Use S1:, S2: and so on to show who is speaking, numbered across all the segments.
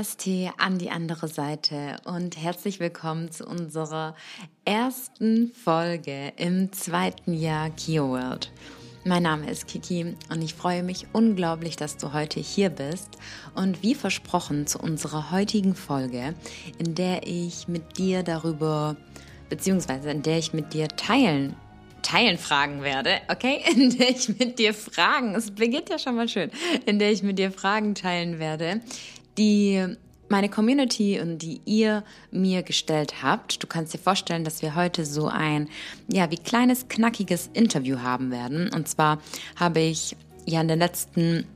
S1: Namaste an die andere Seite und herzlich willkommen zu unserer ersten Folge im zweiten Jahr Kio World. Mein Name ist Kiki und ich freue mich unglaublich, dass du heute hier bist und wie versprochen zu unserer heutigen Folge, in der ich mit dir darüber, beziehungsweise in der ich mit dir teilen Teilen fragen werde, okay? In der ich mit dir Fragen, es beginnt ja schon mal schön, in der ich mit dir Fragen teilen werde, die meine Community und die ihr mir gestellt habt. Du kannst dir vorstellen, dass wir heute so ein, ja, wie kleines, knackiges Interview haben werden. Und zwar habe ich ja in den letzten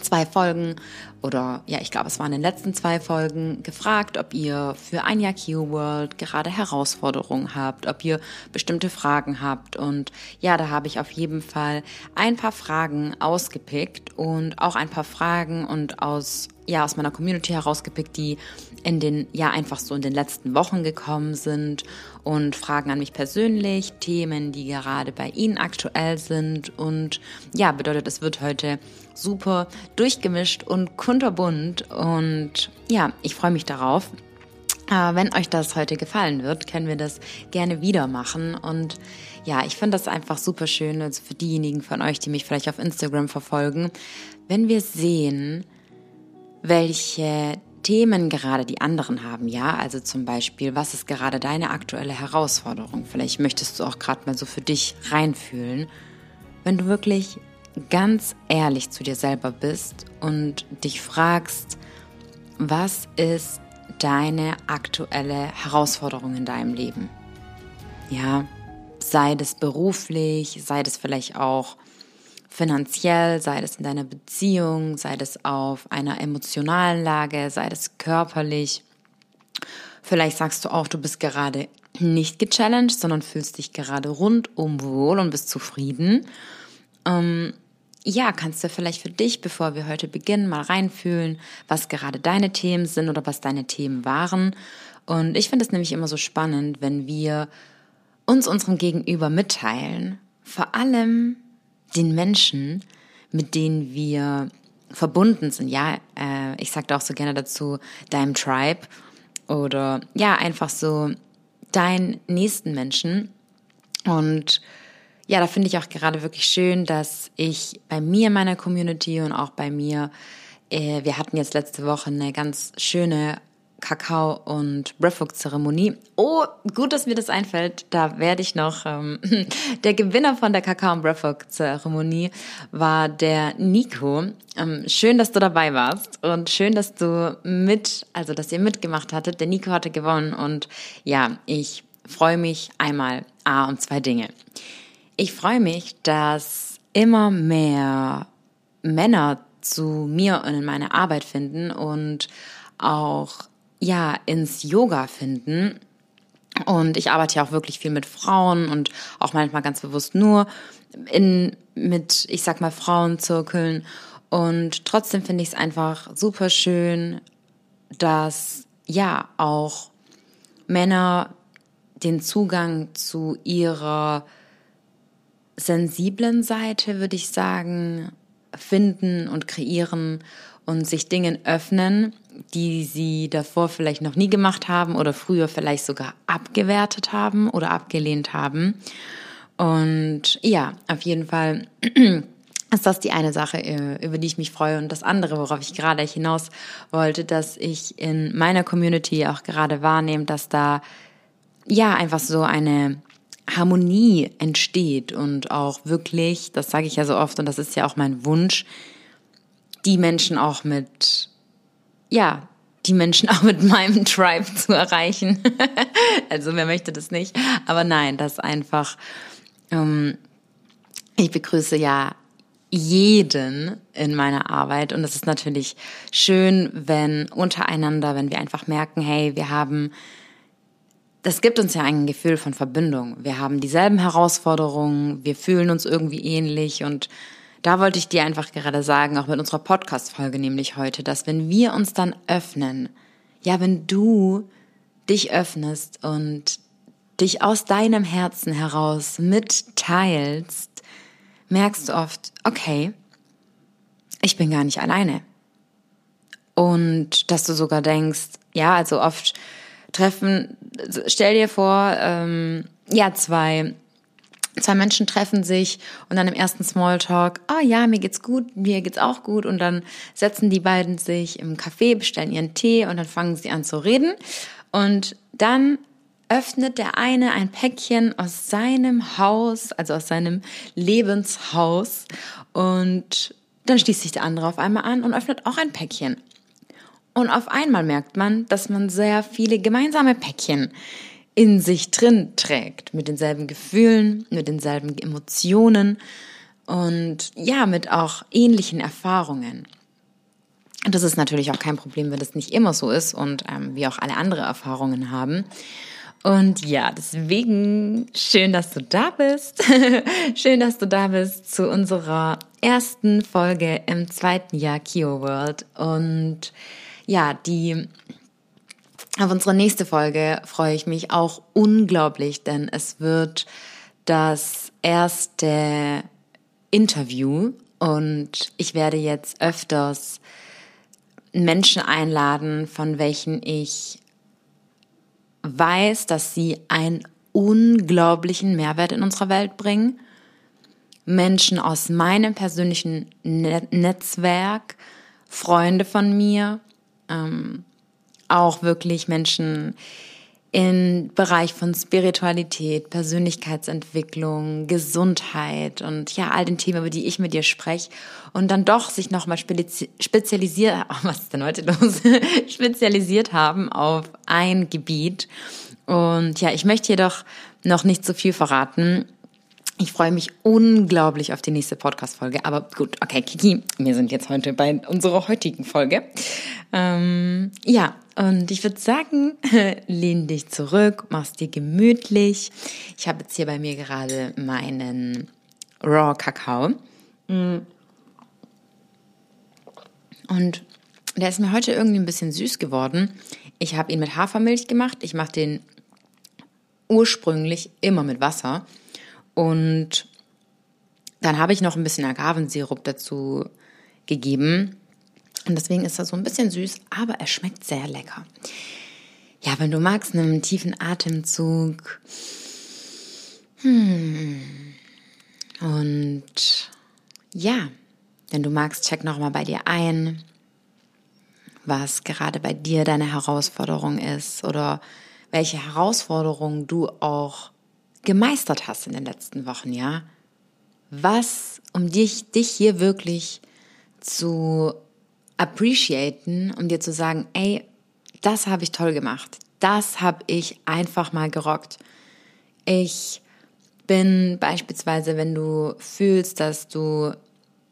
S1: zwei Folgen oder ja, ich glaube, es waren in den letzten zwei Folgen gefragt, ob ihr für ein Jahr Kio World gerade Herausforderungen habt, ob ihr bestimmte Fragen habt und ja, da habe ich auf jeden Fall ein paar Fragen ausgepickt und auch ein paar Fragen und aus ja aus meiner Community herausgepickt, die in den ja einfach so in den letzten Wochen gekommen sind und Fragen an mich persönlich, Themen, die gerade bei Ihnen aktuell sind und ja, bedeutet, es wird heute super durchgemischt und kunterbunt und ja, ich freue mich darauf. Äh, wenn euch das heute gefallen wird, können wir das gerne wieder machen. Und ja, ich finde das einfach super schön, also für diejenigen von euch, die mich vielleicht auf Instagram verfolgen, wenn wir sehen, welche Themen gerade die anderen haben, ja, also zum Beispiel, was ist gerade deine aktuelle Herausforderung? Vielleicht möchtest du auch gerade mal so für dich reinfühlen. Wenn du wirklich ganz ehrlich zu dir selber bist und dich fragst, was ist deine aktuelle Herausforderung in deinem Leben? Ja, sei das beruflich, sei das vielleicht auch finanziell, sei das in deiner Beziehung, sei das auf einer emotionalen Lage, sei das körperlich. Vielleicht sagst du auch, du bist gerade nicht gechallenged, sondern fühlst dich gerade rundum wohl und bist zufrieden. Ähm, ja, kannst du vielleicht für dich, bevor wir heute beginnen, mal reinfühlen, was gerade deine Themen sind oder was deine Themen waren. Und ich finde es nämlich immer so spannend, wenn wir uns unserem Gegenüber mitteilen, vor allem den Menschen, mit denen wir verbunden sind. Ja, äh, ich sage auch so gerne dazu, deinem Tribe oder ja, einfach so deinen nächsten Menschen. Und ja, da finde ich auch gerade wirklich schön, dass ich bei mir in meiner Community und auch bei mir, äh, wir hatten jetzt letzte Woche eine ganz schöne Kakao- und Breathwork-Zeremonie. Oh, gut, dass mir das einfällt. Da werde ich noch. Ähm, der Gewinner von der Kakao- und Breathwork-Zeremonie war der Nico. Ähm, schön, dass du dabei warst und schön, dass du mit, also dass ihr mitgemacht hattet. Der Nico hatte gewonnen und ja, ich freue mich einmal A und zwei Dinge. Ich freue mich, dass immer mehr Männer zu mir und in meine Arbeit finden und auch ja ins Yoga finden. Und ich arbeite ja auch wirklich viel mit Frauen und auch manchmal ganz bewusst nur in, mit, ich sag mal, Frauenzirkeln. Und trotzdem finde ich es einfach super schön, dass ja auch Männer den Zugang zu ihrer sensiblen Seite, würde ich sagen, finden und kreieren und sich Dingen öffnen, die sie davor vielleicht noch nie gemacht haben oder früher vielleicht sogar abgewertet haben oder abgelehnt haben. Und ja, auf jeden Fall ist das die eine Sache, äh, über die ich mich freue. Und das andere, worauf ich gerade hinaus wollte, dass ich in meiner Community auch gerade wahrnehme, dass da ja einfach so eine Harmonie entsteht und auch wirklich, das sage ich ja so oft und das ist ja auch mein Wunsch, die Menschen auch mit, ja, die Menschen auch mit meinem Tribe zu erreichen. also wer möchte das nicht? Aber nein, das einfach, ähm, ich begrüße ja jeden in meiner Arbeit und es ist natürlich schön, wenn untereinander, wenn wir einfach merken, hey, wir haben das gibt uns ja ein Gefühl von Verbindung. Wir haben dieselben Herausforderungen, wir fühlen uns irgendwie ähnlich und da wollte ich dir einfach gerade sagen, auch mit unserer Podcast-Folge nämlich heute, dass wenn wir uns dann öffnen, ja, wenn du dich öffnest und dich aus deinem Herzen heraus mitteilst, merkst du oft, okay, ich bin gar nicht alleine. Und dass du sogar denkst, ja, also oft treffen, stell dir vor, ähm, ja, zwei zwei Menschen treffen sich und dann im ersten Smalltalk, oh ja, mir geht's gut, mir geht's auch gut. Und dann setzen die beiden sich im Café, bestellen ihren Tee und dann fangen sie an zu reden. Und dann öffnet der eine ein Päckchen aus seinem Haus, also aus seinem Lebenshaus. Und dann schließt sich der andere auf einmal an und öffnet auch ein Päckchen. Und auf einmal merkt man, dass man sehr viele gemeinsame Päckchen in sich drin trägt, mit denselben Gefühlen, mit denselben Emotionen und ja, mit auch ähnlichen Erfahrungen. Und das ist natürlich auch kein Problem, wenn das nicht immer so ist und ähm, wir auch alle andere Erfahrungen haben. Und ja, deswegen schön, dass du da bist. schön, dass du da bist zu unserer ersten Folge im zweiten Jahr Kio World. Und ja, die auf unsere nächste Folge freue ich mich auch unglaublich, denn es wird das erste Interview und ich werde jetzt öfters Menschen einladen, von welchen ich weiß, dass sie einen unglaublichen Mehrwert in unserer Welt bringen. Menschen aus meinem persönlichen Netzwerk, Freunde von mir, ähm, auch wirklich Menschen im Bereich von Spiritualität, Persönlichkeitsentwicklung, Gesundheit und ja, all den Themen, über die ich mit dir spreche und dann doch sich nochmal spezialisiert, oh, was ist denn heute los? spezialisiert haben auf ein Gebiet. Und ja, ich möchte jedoch noch nicht so viel verraten. Ich freue mich unglaublich auf die nächste Podcast-Folge. Aber gut, okay, Kiki, wir sind jetzt heute bei unserer heutigen Folge. Ähm, ja, und ich würde sagen, lehn dich zurück, mach's dir gemütlich. Ich habe jetzt hier bei mir gerade meinen Raw Kakao. Mm. Und der ist mir heute irgendwie ein bisschen süß geworden. Ich habe ihn mit Hafermilch gemacht. Ich mache den ursprünglich immer mit Wasser. Und dann habe ich noch ein bisschen Agavensirup dazu gegeben. Und deswegen ist er so ein bisschen süß, aber er schmeckt sehr lecker. Ja, wenn du magst, nimm einen tiefen Atemzug. Hm. Und ja, wenn du magst, check nochmal bei dir ein, was gerade bei dir deine Herausforderung ist oder welche Herausforderungen du auch gemeistert hast in den letzten Wochen, ja? Was, um dich, dich hier wirklich zu appreciaten, um dir zu sagen, ey, das habe ich toll gemacht. Das habe ich einfach mal gerockt. Ich bin beispielsweise, wenn du fühlst, dass du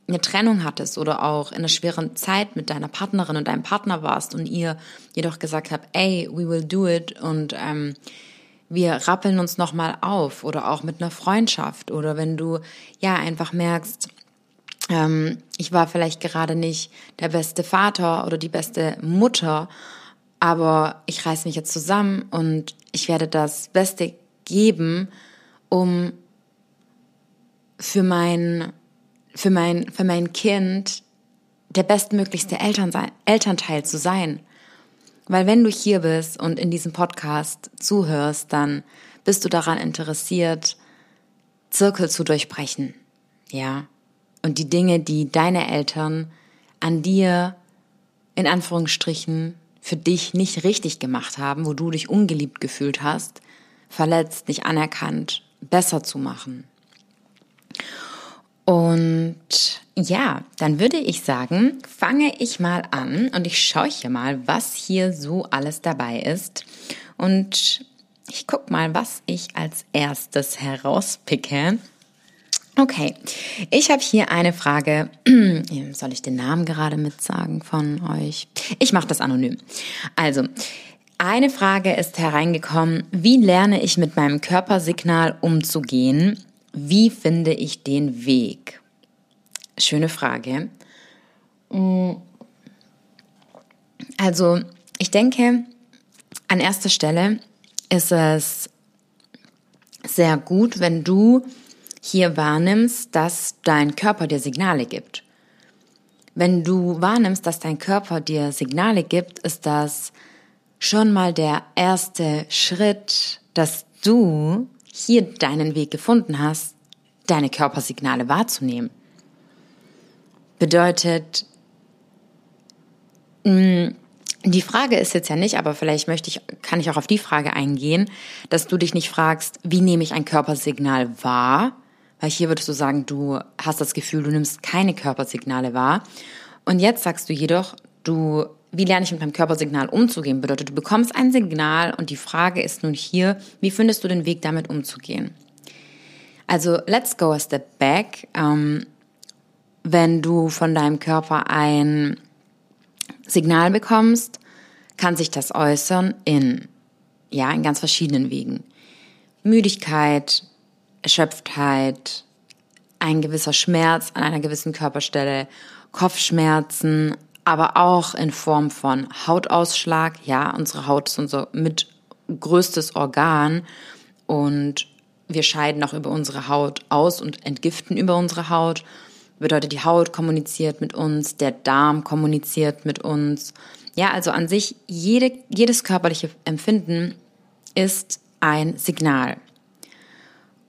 S1: eine Trennung hattest oder auch in einer schweren Zeit mit deiner Partnerin und deinem Partner warst und ihr jedoch gesagt habt, ey, we will do it und ähm, wir rappeln uns nochmal auf oder auch mit einer Freundschaft oder wenn du ja einfach merkst, ähm, ich war vielleicht gerade nicht der beste Vater oder die beste Mutter, aber ich reiß mich jetzt zusammen und ich werde das Beste geben, um für mein, für mein, für mein Kind der bestmöglichste Eltern sein, Elternteil zu sein. Weil wenn du hier bist und in diesem Podcast zuhörst, dann bist du daran interessiert, Zirkel zu durchbrechen. Ja. Und die Dinge, die deine Eltern an dir in Anführungsstrichen für dich nicht richtig gemacht haben, wo du dich ungeliebt gefühlt hast, verletzt, nicht anerkannt, besser zu machen. Und ja, dann würde ich sagen, fange ich mal an und ich schaue hier mal, was hier so alles dabei ist. Und ich gucke mal, was ich als erstes herauspicke. Okay, ich habe hier eine Frage. Soll ich den Namen gerade mitsagen von euch? Ich mache das anonym. Also, eine Frage ist hereingekommen. Wie lerne ich mit meinem Körpersignal umzugehen? Wie finde ich den Weg? Schöne Frage. Mm. Also, ich denke, an erster Stelle ist es sehr gut, wenn du hier wahrnimmst, dass dein Körper dir Signale gibt. Wenn du wahrnimmst, dass dein Körper dir Signale gibt, ist das schon mal der erste Schritt, dass du hier deinen Weg gefunden hast, deine Körpersignale wahrzunehmen. Bedeutet, mm, die Frage ist jetzt ja nicht, aber vielleicht möchte ich, kann ich auch auf die Frage eingehen, dass du dich nicht fragst, wie nehme ich ein Körpersignal wahr? Hier würdest du sagen, du hast das Gefühl, du nimmst keine Körpersignale wahr. Und jetzt sagst du jedoch, du, wie lerne ich mit meinem Körpersignal umzugehen? Bedeutet, du bekommst ein Signal und die Frage ist nun hier, wie findest du den Weg, damit umzugehen? Also, let's go a step back. Ähm, wenn du von deinem Körper ein Signal bekommst, kann sich das äußern in, ja, in ganz verschiedenen Wegen. Müdigkeit, Erschöpftheit, ein gewisser Schmerz an einer gewissen Körperstelle, Kopfschmerzen, aber auch in Form von Hautausschlag. Ja, unsere Haut ist unser mit größtes Organ und wir scheiden auch über unsere Haut aus und entgiften über unsere Haut. Bedeutet, die Haut kommuniziert mit uns, der Darm kommuniziert mit uns. Ja, also an sich, jede, jedes körperliche Empfinden ist ein Signal.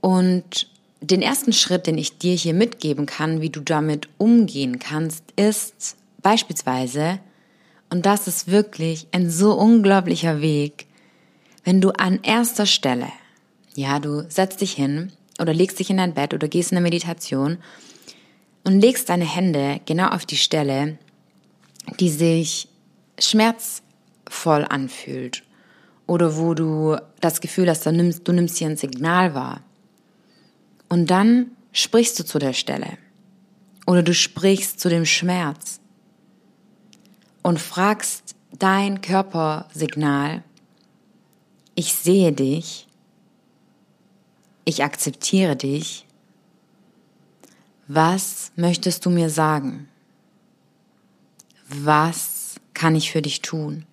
S1: Und den ersten Schritt, den ich dir hier mitgeben kann, wie du damit umgehen kannst, ist beispielsweise, und das ist wirklich ein so unglaublicher Weg, wenn du an erster Stelle, ja, du setzt dich hin oder legst dich in dein Bett oder gehst in eine Meditation und legst deine Hände genau auf die Stelle, die sich schmerzvoll anfühlt oder wo du das Gefühl hast, du nimmst, du nimmst hier ein Signal wahr. Und dann sprichst du zu der Stelle oder du sprichst zu dem Schmerz und fragst dein Körpersignal, ich sehe dich, ich akzeptiere dich, was möchtest du mir sagen? Was kann ich für dich tun?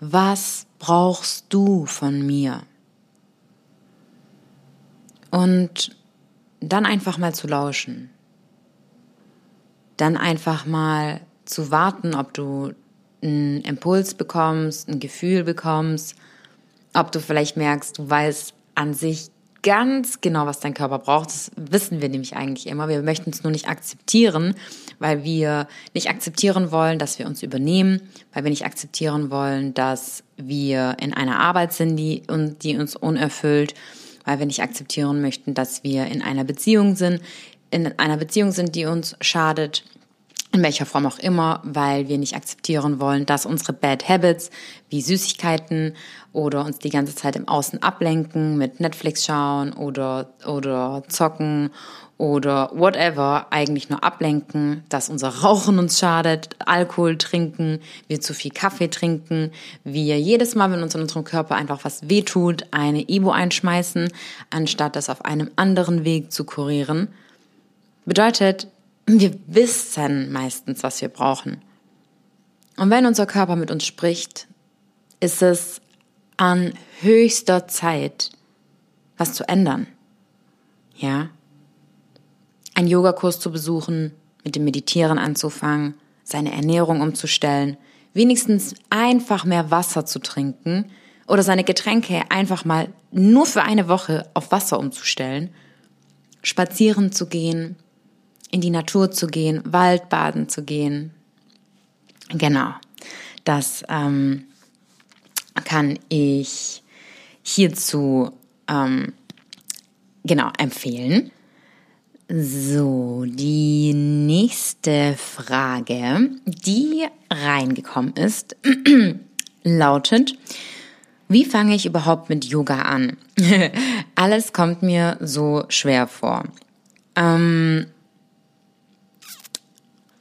S1: Was brauchst du von mir? Und dann einfach mal zu lauschen. Dann einfach mal zu warten, ob du einen Impuls bekommst, ein Gefühl bekommst, ob du vielleicht merkst, du weißt an sich ganz genau, was dein Körper braucht. Das wissen wir nämlich eigentlich immer. Wir möchten es nur nicht akzeptieren, weil wir nicht akzeptieren wollen, dass wir uns übernehmen, weil wir nicht akzeptieren wollen, dass wir in einer Arbeit sind, die, die uns unerfüllt, weil wir nicht akzeptieren möchten, dass wir in einer Beziehung sind, in einer Beziehung sind, die uns schadet, in welcher Form auch immer, weil wir nicht akzeptieren wollen, dass unsere Bad Habits wie Süßigkeiten oder uns die ganze Zeit im Außen ablenken mit Netflix schauen oder, oder zocken oder whatever eigentlich nur ablenken, dass unser Rauchen uns schadet, Alkohol trinken, wir zu viel Kaffee trinken, wir jedes Mal, wenn uns in unserem Körper einfach was wehtut, eine Ibo einschmeißen, anstatt das auf einem anderen Weg zu kurieren. Bedeutet, wir wissen meistens, was wir brauchen. Und wenn unser Körper mit uns spricht, ist es an höchster Zeit, was zu ändern. Ja? Einen Yogakurs zu besuchen, mit dem Meditieren anzufangen, seine Ernährung umzustellen, wenigstens einfach mehr Wasser zu trinken oder seine Getränke einfach mal nur für eine Woche auf Wasser umzustellen, spazieren zu gehen, in die Natur zu gehen, Waldbaden zu gehen. Genau, das ähm, kann ich hierzu ähm, genau empfehlen. So, die nächste Frage, die reingekommen ist, lautet, wie fange ich überhaupt mit Yoga an? Alles kommt mir so schwer vor. Ähm,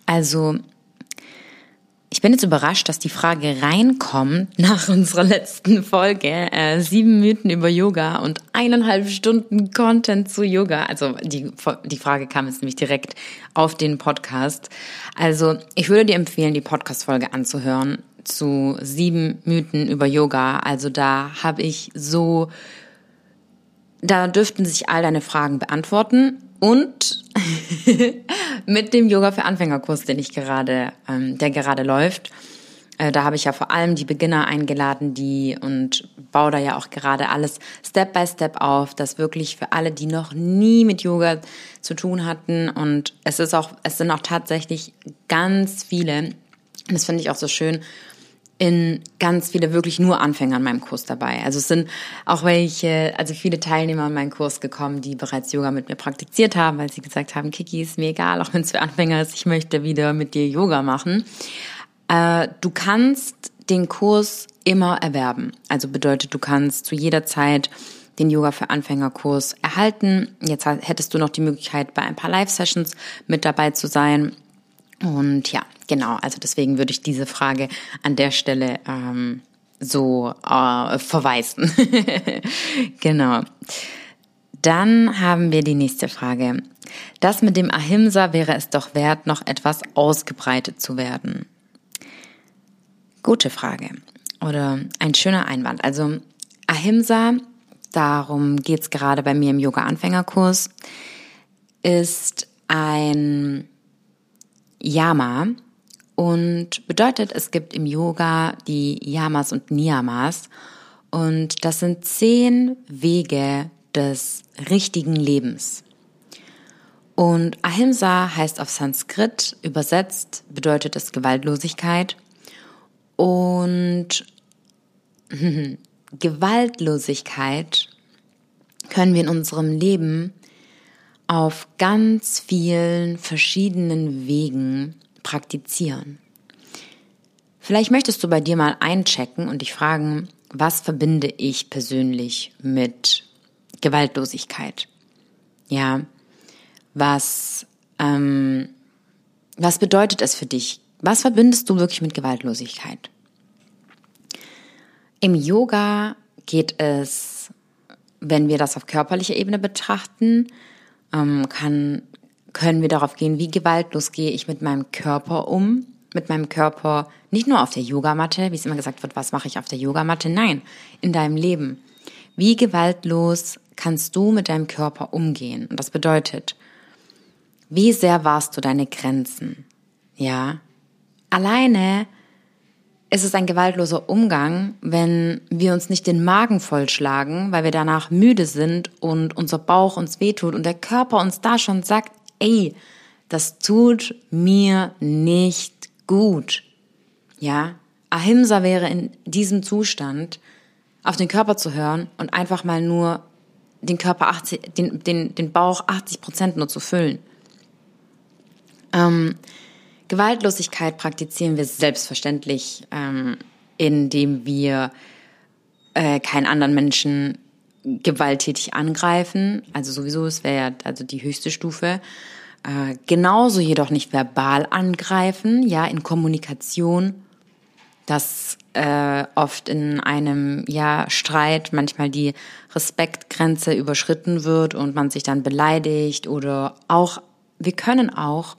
S1: also, ich bin jetzt überrascht, dass die Frage reinkommt nach unserer letzten Folge. Äh, sieben Mythen über Yoga und eineinhalb Stunden Content zu Yoga. Also die, die Frage kam jetzt nämlich direkt auf den Podcast. Also ich würde dir empfehlen, die Podcast-Folge anzuhören zu sieben Mythen über Yoga. Also da habe ich so, da dürften sich all deine Fragen beantworten. Und mit dem Yoga für Anfängerkurs, den ich gerade, ähm, der gerade läuft. Äh, da habe ich ja vor allem die Beginner eingeladen, die und baue da ja auch gerade alles Step by Step auf, das wirklich für alle, die noch nie mit Yoga zu tun hatten und es ist auch, es sind auch tatsächlich ganz viele, und das finde ich auch so schön, in ganz viele wirklich nur Anfänger in meinem Kurs dabei. Also es sind auch welche, also viele Teilnehmer in meinen Kurs gekommen, die bereits Yoga mit mir praktiziert haben, weil sie gesagt haben, Kiki ist mir egal, auch wenn es für Anfänger ist, ich möchte wieder mit dir Yoga machen. Äh, du kannst den Kurs immer erwerben. Also bedeutet, du kannst zu jeder Zeit den Yoga für Anfängerkurs erhalten. Jetzt hättest du noch die Möglichkeit, bei ein paar Live-Sessions mit dabei zu sein. Und ja, genau, also deswegen würde ich diese Frage an der Stelle ähm, so äh, verweisen. genau. Dann haben wir die nächste Frage. Das mit dem Ahimsa wäre es doch wert, noch etwas ausgebreitet zu werden. Gute Frage oder ein schöner Einwand. Also Ahimsa, darum geht es gerade bei mir im Yoga-Anfängerkurs, ist ein Yama und bedeutet, es gibt im Yoga die Yamas und Niyamas und das sind zehn Wege des richtigen Lebens. Und Ahimsa heißt auf Sanskrit übersetzt, bedeutet es Gewaltlosigkeit. Und Gewaltlosigkeit können wir in unserem Leben auf ganz vielen verschiedenen Wegen praktizieren. Vielleicht möchtest du bei dir mal einchecken und dich fragen, was verbinde ich persönlich mit Gewaltlosigkeit? Ja, was, ähm, was bedeutet es für dich? Was verbindest du wirklich mit Gewaltlosigkeit? Im Yoga geht es, wenn wir das auf körperlicher Ebene betrachten, ähm, kann, können wir darauf gehen, wie gewaltlos gehe ich mit meinem Körper um, mit meinem Körper nicht nur auf der Yogamatte, wie es immer gesagt wird, was mache ich auf der Yogamatte, nein, in deinem Leben. Wie gewaltlos kannst du mit deinem Körper umgehen? Und das bedeutet, wie sehr warst du deine Grenzen? Ja, alleine ist es ein gewaltloser Umgang, wenn wir uns nicht den Magen vollschlagen, weil wir danach müde sind und unser Bauch uns wehtut und der Körper uns da schon sagt, ey, das tut mir nicht gut. Ja, Ahimsa wäre in diesem Zustand, auf den Körper zu hören und einfach mal nur den Körper 80, den, den, den Bauch 80 Prozent nur zu füllen. Ähm, Gewaltlosigkeit praktizieren wir selbstverständlich, ähm, indem wir äh, keinen anderen Menschen gewalttätig angreifen. Also sowieso, es wäre ja also die höchste Stufe. Äh, genauso jedoch nicht verbal angreifen, ja, in Kommunikation, dass äh, oft in einem ja, Streit manchmal die Respektgrenze überschritten wird und man sich dann beleidigt oder auch, wir können auch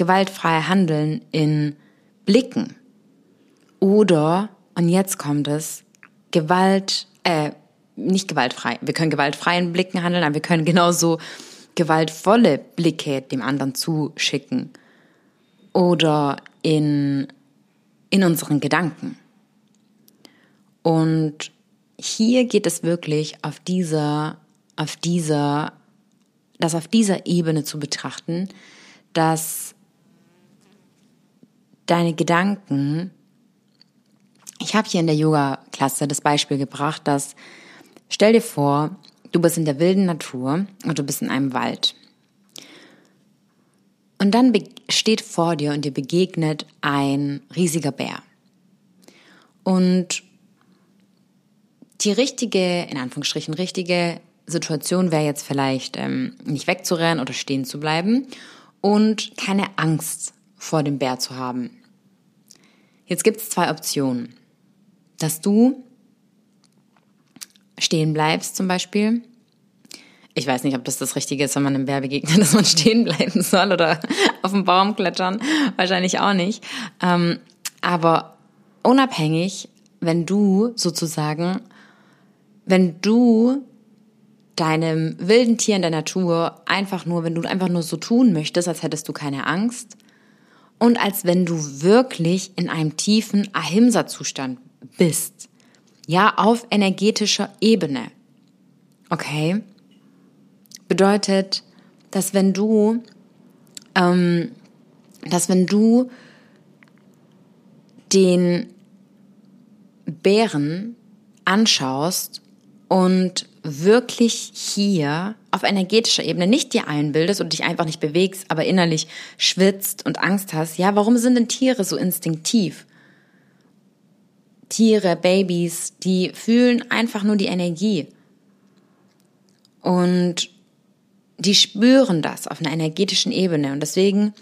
S1: gewaltfrei handeln in Blicken. Oder, und jetzt kommt es, Gewalt, äh, nicht gewaltfrei. Wir können gewaltfreien Blicken handeln, aber wir können genauso gewaltvolle Blicke dem anderen zuschicken. Oder in, in unseren Gedanken. Und hier geht es wirklich auf dieser, auf dieser, das auf dieser Ebene zu betrachten, dass deine Gedanken. Ich habe hier in der Yoga-Klasse das Beispiel gebracht, dass stell dir vor, du bist in der wilden Natur und du bist in einem Wald. Und dann steht vor dir und dir begegnet ein riesiger Bär. Und die richtige, in Anführungsstrichen richtige Situation wäre jetzt vielleicht ähm, nicht wegzurennen oder stehen zu bleiben und keine Angst vor dem Bär zu haben. Jetzt gibt es zwei Optionen. Dass du stehen bleibst zum Beispiel. Ich weiß nicht, ob das das Richtige ist, wenn man einem Bär begegnet, dass man stehen bleiben soll oder auf den Baum klettern. Wahrscheinlich auch nicht. Ähm, aber unabhängig, wenn du sozusagen, wenn du deinem wilden Tier in der Natur einfach nur, wenn du einfach nur so tun möchtest, als hättest du keine Angst und als wenn du wirklich in einem tiefen Ahimsa-Zustand bist. Ja, auf energetischer Ebene. Okay? Bedeutet, dass wenn du, ähm, dass wenn du den Bären anschaust und wirklich hier auf energetischer Ebene nicht dir einbildest und dich einfach nicht bewegst, aber innerlich schwitzt und Angst hast, ja, warum sind denn Tiere so instinktiv? Tiere, Babys, die fühlen einfach nur die Energie. Und die spüren das auf einer energetischen Ebene. Und deswegen,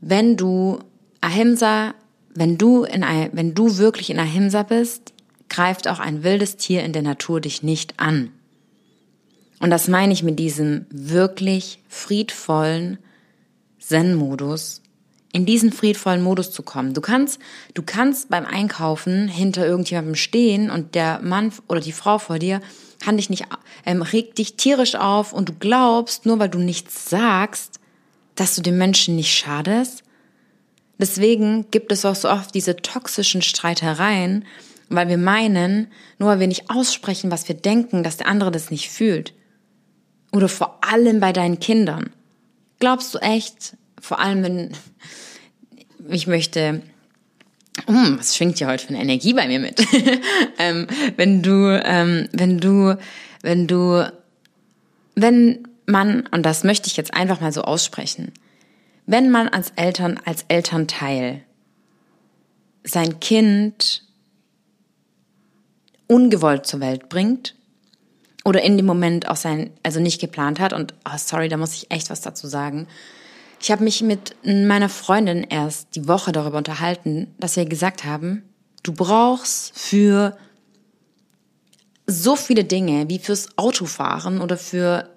S1: wenn du Ahimsa, wenn du in, wenn du wirklich in Ahimsa bist, greift auch ein wildes Tier in der Natur dich nicht an. Und das meine ich mit diesem wirklich friedvollen Zen-Modus, in diesen friedvollen Modus zu kommen. Du kannst, du kannst beim Einkaufen hinter irgendjemandem stehen und der Mann oder die Frau vor dir kann dich nicht, ähm, regt dich tierisch auf und du glaubst, nur weil du nichts sagst, dass du dem Menschen nicht schadest. Deswegen gibt es auch so oft diese toxischen Streitereien, weil wir meinen, nur weil wir nicht aussprechen, was wir denken, dass der andere das nicht fühlt. Oder vor allem bei deinen Kindern. Glaubst du echt, vor allem wenn ich möchte, hm, was schwingt hier heute für eine Energie bei mir mit? ähm, wenn du, ähm, wenn du, wenn du, wenn man, und das möchte ich jetzt einfach mal so aussprechen, wenn man als Eltern, als Elternteil sein Kind ungewollt zur Welt bringt oder in dem Moment auch sein, also nicht geplant hat. Und oh, sorry, da muss ich echt was dazu sagen. Ich habe mich mit meiner Freundin erst die Woche darüber unterhalten, dass wir gesagt haben, du brauchst für so viele Dinge wie fürs Autofahren oder für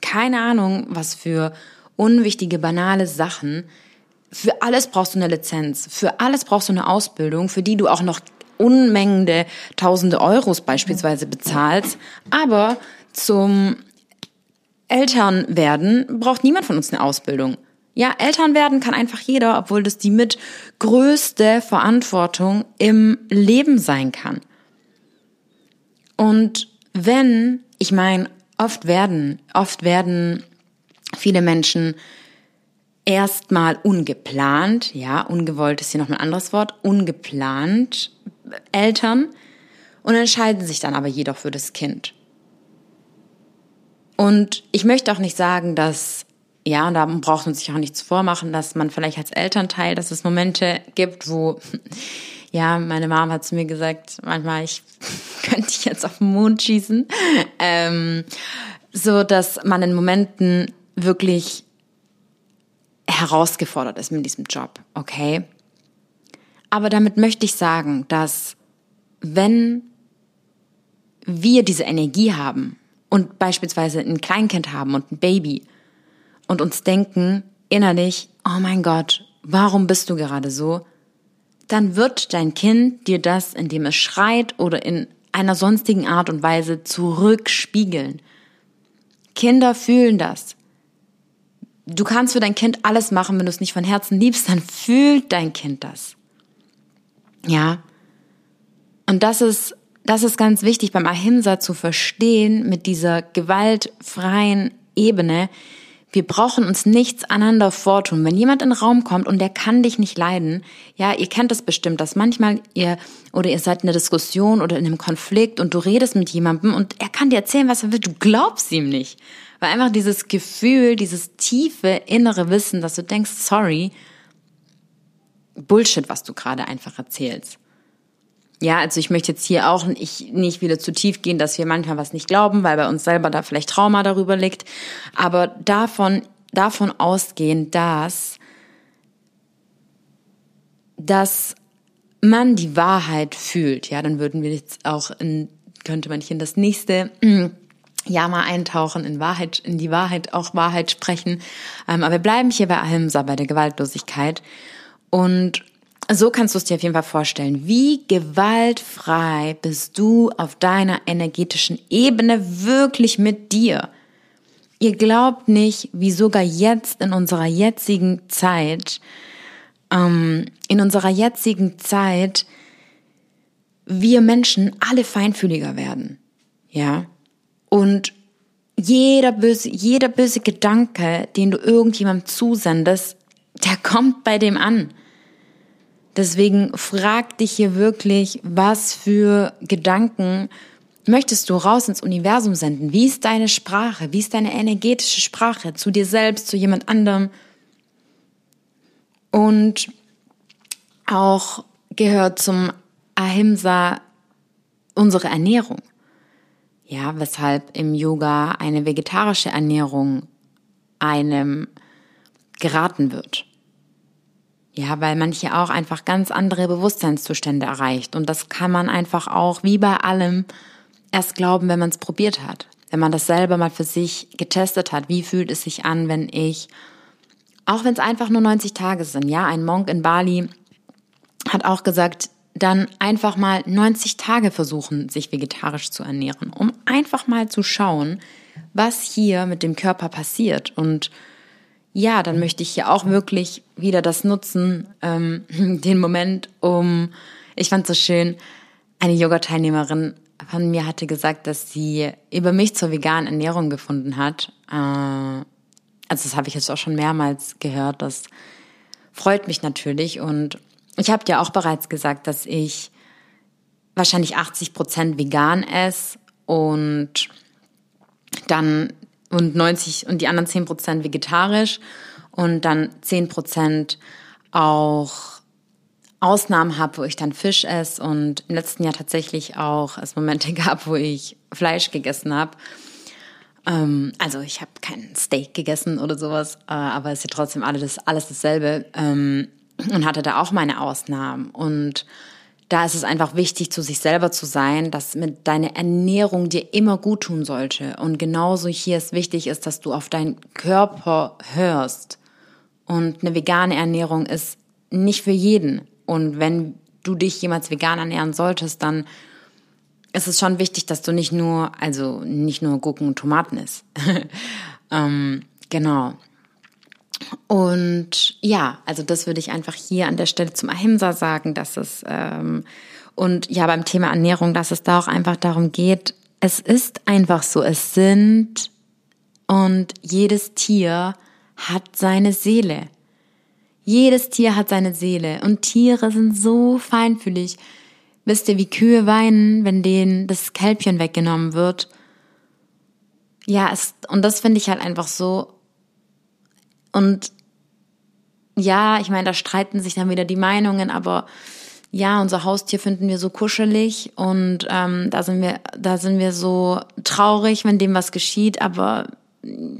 S1: keine Ahnung, was für unwichtige, banale Sachen. Für alles brauchst du eine Lizenz. Für alles brauchst du eine Ausbildung, für die du auch noch Unmengende tausende Euros beispielsweise bezahlst, aber zum Eltern werden braucht niemand von uns eine Ausbildung. Ja, Eltern werden kann einfach jeder, obwohl das die mit größte Verantwortung im Leben sein kann. Und wenn, ich meine, oft werden, oft werden viele Menschen erstmal ungeplant, ja, ungewollt ist hier noch ein anderes Wort, ungeplant Eltern und entscheiden sich dann aber jedoch für das Kind. Und ich möchte auch nicht sagen, dass, ja, und da braucht man sich auch nichts vormachen, dass man vielleicht als Elternteil, dass es Momente gibt, wo, ja, meine Mama hat zu mir gesagt, manchmal, ich könnte ich jetzt auf den Mond schießen, ähm, so dass man in Momenten wirklich herausgefordert ist mit diesem Job, okay? Aber damit möchte ich sagen, dass wenn wir diese Energie haben und beispielsweise ein Kleinkind haben und ein Baby und uns denken innerlich, oh mein Gott, warum bist du gerade so? Dann wird dein Kind dir das, indem es schreit oder in einer sonstigen Art und Weise zurückspiegeln. Kinder fühlen das du kannst für dein Kind alles machen, wenn du es nicht von Herzen liebst, dann fühlt dein Kind das. Ja. Und das ist, das ist ganz wichtig beim Ahimsa zu verstehen mit dieser gewaltfreien Ebene. Wir brauchen uns nichts aneinander vortun. Wenn jemand in den Raum kommt und der kann dich nicht leiden, ja, ihr kennt das bestimmt, dass manchmal ihr oder ihr seid in einer Diskussion oder in einem Konflikt und du redest mit jemandem und er kann dir erzählen, was er will, du glaubst ihm nicht. Weil einfach dieses Gefühl, dieses tiefe innere Wissen, dass du denkst, sorry, Bullshit, was du gerade einfach erzählst. Ja, also ich möchte jetzt hier auch nicht, wieder zu tief gehen, dass wir manchmal was nicht glauben, weil bei uns selber da vielleicht Trauma darüber liegt. Aber davon, davon ausgehen, dass, dass man die Wahrheit fühlt. Ja, dann würden wir jetzt auch in, könnte man hier in das nächste ja mal eintauchen in Wahrheit, in die Wahrheit, auch Wahrheit sprechen. Ähm, aber wir bleiben hier bei Ahimsa, bei der Gewaltlosigkeit. Und so kannst du es dir auf jeden Fall vorstellen. Wie gewaltfrei bist du auf deiner energetischen Ebene wirklich mit dir? Ihr glaubt nicht, wie sogar jetzt in unserer jetzigen Zeit, ähm, in unserer jetzigen Zeit, wir Menschen alle feinfühliger werden. Ja. Und jeder böse, jeder böse Gedanke, den du irgendjemandem zusendest, der kommt bei dem an. Deswegen frag dich hier wirklich, was für Gedanken möchtest du raus ins Universum senden? Wie ist deine Sprache? Wie ist deine energetische Sprache zu dir selbst, zu jemand anderem? Und auch gehört zum Ahimsa unsere Ernährung. Ja, weshalb im Yoga eine vegetarische Ernährung einem geraten wird. Ja, weil manche auch einfach ganz andere Bewusstseinszustände erreicht. Und das kann man einfach auch, wie bei allem, erst glauben, wenn man es probiert hat. Wenn man das selber mal für sich getestet hat. Wie fühlt es sich an, wenn ich, auch wenn es einfach nur 90 Tage sind, ja, ein Monk in Bali hat auch gesagt, dann einfach mal 90 Tage versuchen, sich vegetarisch zu ernähren, um einfach mal zu schauen, was hier mit dem Körper passiert. Und ja, dann möchte ich hier auch wirklich wieder das nutzen, ähm, den Moment, um, ich fand so schön, eine Yoga-Teilnehmerin von mir hatte gesagt, dass sie über mich zur veganen Ernährung gefunden hat. Äh, also das habe ich jetzt auch schon mehrmals gehört. Das freut mich natürlich und ich habe dir auch bereits gesagt, dass ich wahrscheinlich 80 Prozent vegan esse und dann und 90 und die anderen 10 Prozent vegetarisch und dann 10 Prozent auch Ausnahmen habe, wo ich dann Fisch esse und im letzten Jahr tatsächlich auch es Momente gab, wo ich Fleisch gegessen habe. Ähm, also ich habe kein Steak gegessen oder sowas, äh, aber es ist ja trotzdem alles, alles dasselbe. Ähm, und hatte da auch meine Ausnahmen. Und da ist es einfach wichtig, zu sich selber zu sein, dass mit deiner Ernährung dir immer gut tun sollte. Und genauso hier ist wichtig ist, dass du auf deinen Körper hörst. Und eine vegane Ernährung ist nicht für jeden. Und wenn du dich jemals vegan ernähren solltest, dann ist es schon wichtig, dass du nicht nur, also nicht nur Gurken und Tomaten isst. ähm, genau. Und ja, also das würde ich einfach hier an der Stelle zum Ahimsa sagen, dass es ähm, und ja beim Thema Ernährung, dass es da auch einfach darum geht, es ist einfach so, es sind und jedes Tier hat seine Seele. Jedes Tier hat seine Seele und Tiere sind so feinfühlig. Wisst ihr, wie Kühe weinen, wenn denen das Kälbchen weggenommen wird? Ja, es, und das finde ich halt einfach so und ja, ich meine, da streiten sich dann wieder die Meinungen, aber ja, unser Haustier finden wir so kuschelig und ähm, da sind wir, da sind wir so traurig, wenn dem was geschieht, aber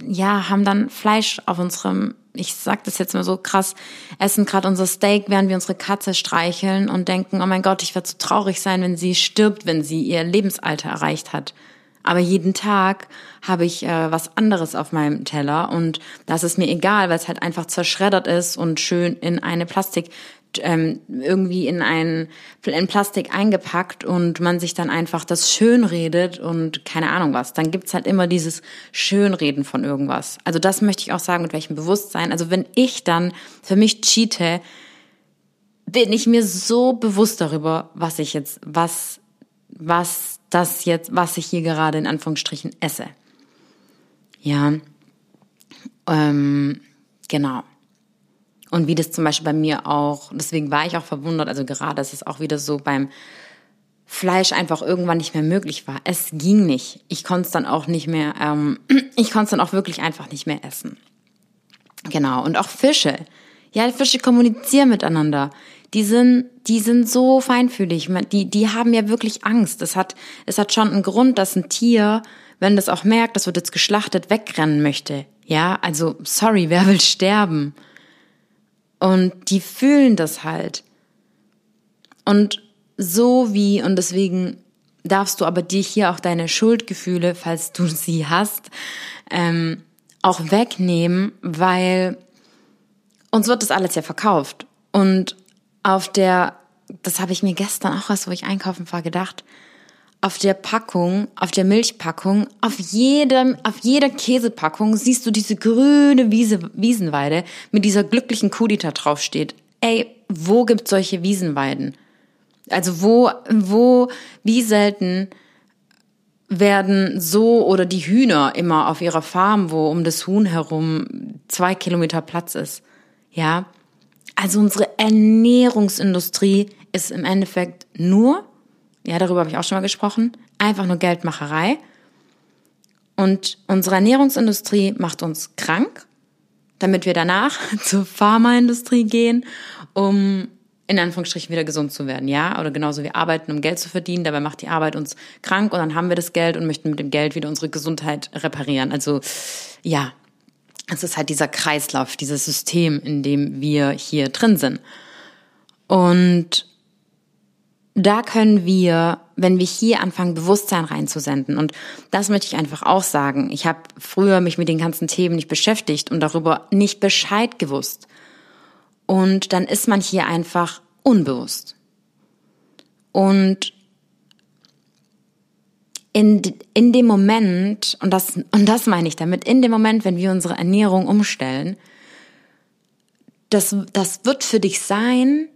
S1: ja, haben dann Fleisch auf unserem, ich sag das jetzt mal so krass, essen gerade unser Steak, während wir unsere Katze streicheln und denken, oh mein Gott, ich werde so traurig sein, wenn sie stirbt, wenn sie ihr Lebensalter erreicht hat. Aber jeden Tag habe ich äh, was anderes auf meinem Teller und das ist mir egal, weil es halt einfach zerschreddert ist und schön in eine Plastik ähm, irgendwie in ein in Plastik eingepackt und man sich dann einfach das schön redet und keine Ahnung was. Dann gibt's halt immer dieses Schönreden von irgendwas. Also das möchte ich auch sagen, mit welchem Bewusstsein. Also wenn ich dann für mich cheate, bin ich mir so bewusst darüber, was ich jetzt, was, was das jetzt, was ich hier gerade in Anführungsstrichen esse. Ja, ähm, genau. Und wie das zum Beispiel bei mir auch, deswegen war ich auch verwundert, also gerade ist es auch wieder so beim Fleisch einfach irgendwann nicht mehr möglich war. Es ging nicht. Ich konnte es dann auch nicht mehr, ähm, ich konnte es dann auch wirklich einfach nicht mehr essen. Genau. Und auch Fische. Ja, Fische kommunizieren miteinander die sind, die sind so feinfühlig. Die, die haben ja wirklich Angst. Es hat, es hat schon einen Grund, dass ein Tier, wenn das auch merkt, das wird jetzt geschlachtet, wegrennen möchte. Ja, also, sorry, wer will sterben? Und die fühlen das halt. Und so wie, und deswegen darfst du aber dir hier auch deine Schuldgefühle, falls du sie hast, ähm, auch wegnehmen, weil uns wird das alles ja verkauft. Und auf der, das habe ich mir gestern auch erst, wo ich einkaufen war, gedacht, auf der Packung, auf der Milchpackung, auf jedem, auf jeder Käsepackung siehst du diese grüne Wiese, Wiesenweide mit dieser glücklichen Kuh, die da drauf steht. Ey, wo gibt's solche Wiesenweiden? Also wo, wo, wie selten werden so oder die Hühner immer auf ihrer Farm, wo um das Huhn herum zwei Kilometer Platz ist. Ja. Also unsere Ernährungsindustrie ist im Endeffekt nur ja, darüber habe ich auch schon mal gesprochen, einfach nur Geldmacherei. Und unsere Ernährungsindustrie macht uns krank, damit wir danach zur Pharmaindustrie gehen, um in Anführungsstrichen wieder gesund zu werden, ja? Oder genauso wir arbeiten, um Geld zu verdienen, dabei macht die Arbeit uns krank und dann haben wir das Geld und möchten mit dem Geld wieder unsere Gesundheit reparieren. Also ja, es ist halt dieser Kreislauf, dieses System, in dem wir hier drin sind. Und da können wir, wenn wir hier anfangen, Bewusstsein reinzusenden. Und das möchte ich einfach auch sagen. Ich habe früher mich mit den ganzen Themen nicht beschäftigt und darüber nicht Bescheid gewusst. Und dann ist man hier einfach unbewusst. Und in, in dem Moment, und das, und das meine ich damit, in dem Moment, wenn wir unsere Ernährung umstellen, das, das wird für dich sein,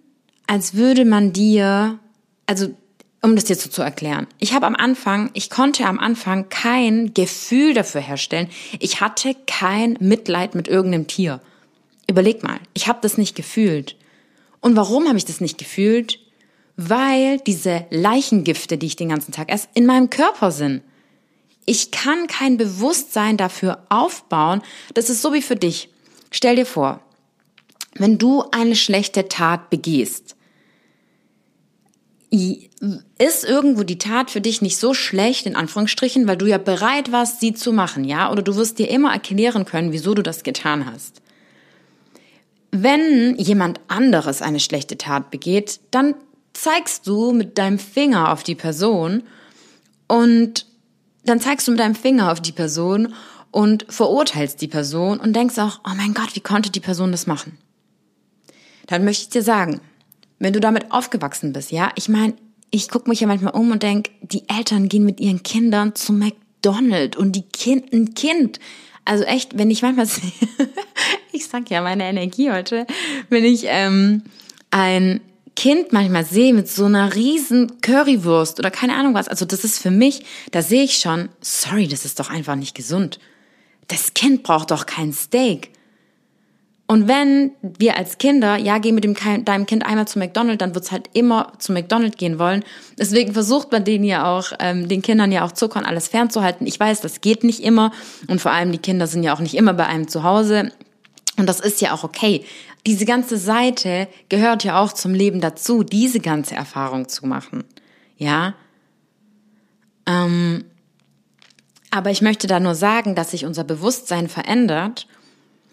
S1: als würde man dir also um das dir so zu erklären. Ich habe am Anfang, ich konnte am Anfang kein Gefühl dafür herstellen. Ich hatte kein Mitleid mit irgendeinem Tier. Überleg mal, ich habe das nicht gefühlt. Und warum habe ich das nicht gefühlt? Weil diese Leichengifte, die ich den ganzen Tag esse, in meinem Körper sind. Ich kann kein Bewusstsein dafür aufbauen. Das ist so wie für dich. Stell dir vor, wenn du eine schlechte Tat begehst, ist irgendwo die Tat für dich nicht so schlecht, in Anführungsstrichen, weil du ja bereit warst, sie zu machen, ja? Oder du wirst dir immer erklären können, wieso du das getan hast. Wenn jemand anderes eine schlechte Tat begeht, dann zeigst du mit deinem Finger auf die Person und dann zeigst du mit deinem Finger auf die Person und verurteilst die Person und denkst auch, oh mein Gott, wie konnte die Person das machen? Dann möchte ich dir sagen, wenn du damit aufgewachsen bist, ja, ich meine, ich gucke mich ja manchmal um und denk, die Eltern gehen mit ihren Kindern zu McDonald's und die Kind, ein Kind, also echt, wenn ich manchmal sehe, ich sag ja meine Energie heute, wenn ich ähm, ein Kind manchmal sehe mit so einer riesen Currywurst oder keine Ahnung was, also das ist für mich, da sehe ich schon, sorry, das ist doch einfach nicht gesund. Das Kind braucht doch kein Steak. Und wenn wir als Kinder, ja, geh mit dem, deinem Kind einmal zu McDonald's, dann wird's halt immer zu McDonald's gehen wollen. Deswegen versucht man denen ja auch, ähm, den Kindern ja auch Zucker und alles fernzuhalten. Ich weiß, das geht nicht immer. Und vor allem die Kinder sind ja auch nicht immer bei einem zu Hause. Und das ist ja auch okay. Diese ganze Seite gehört ja auch zum Leben dazu, diese ganze Erfahrung zu machen. Ja. Ähm, aber ich möchte da nur sagen, dass sich unser Bewusstsein verändert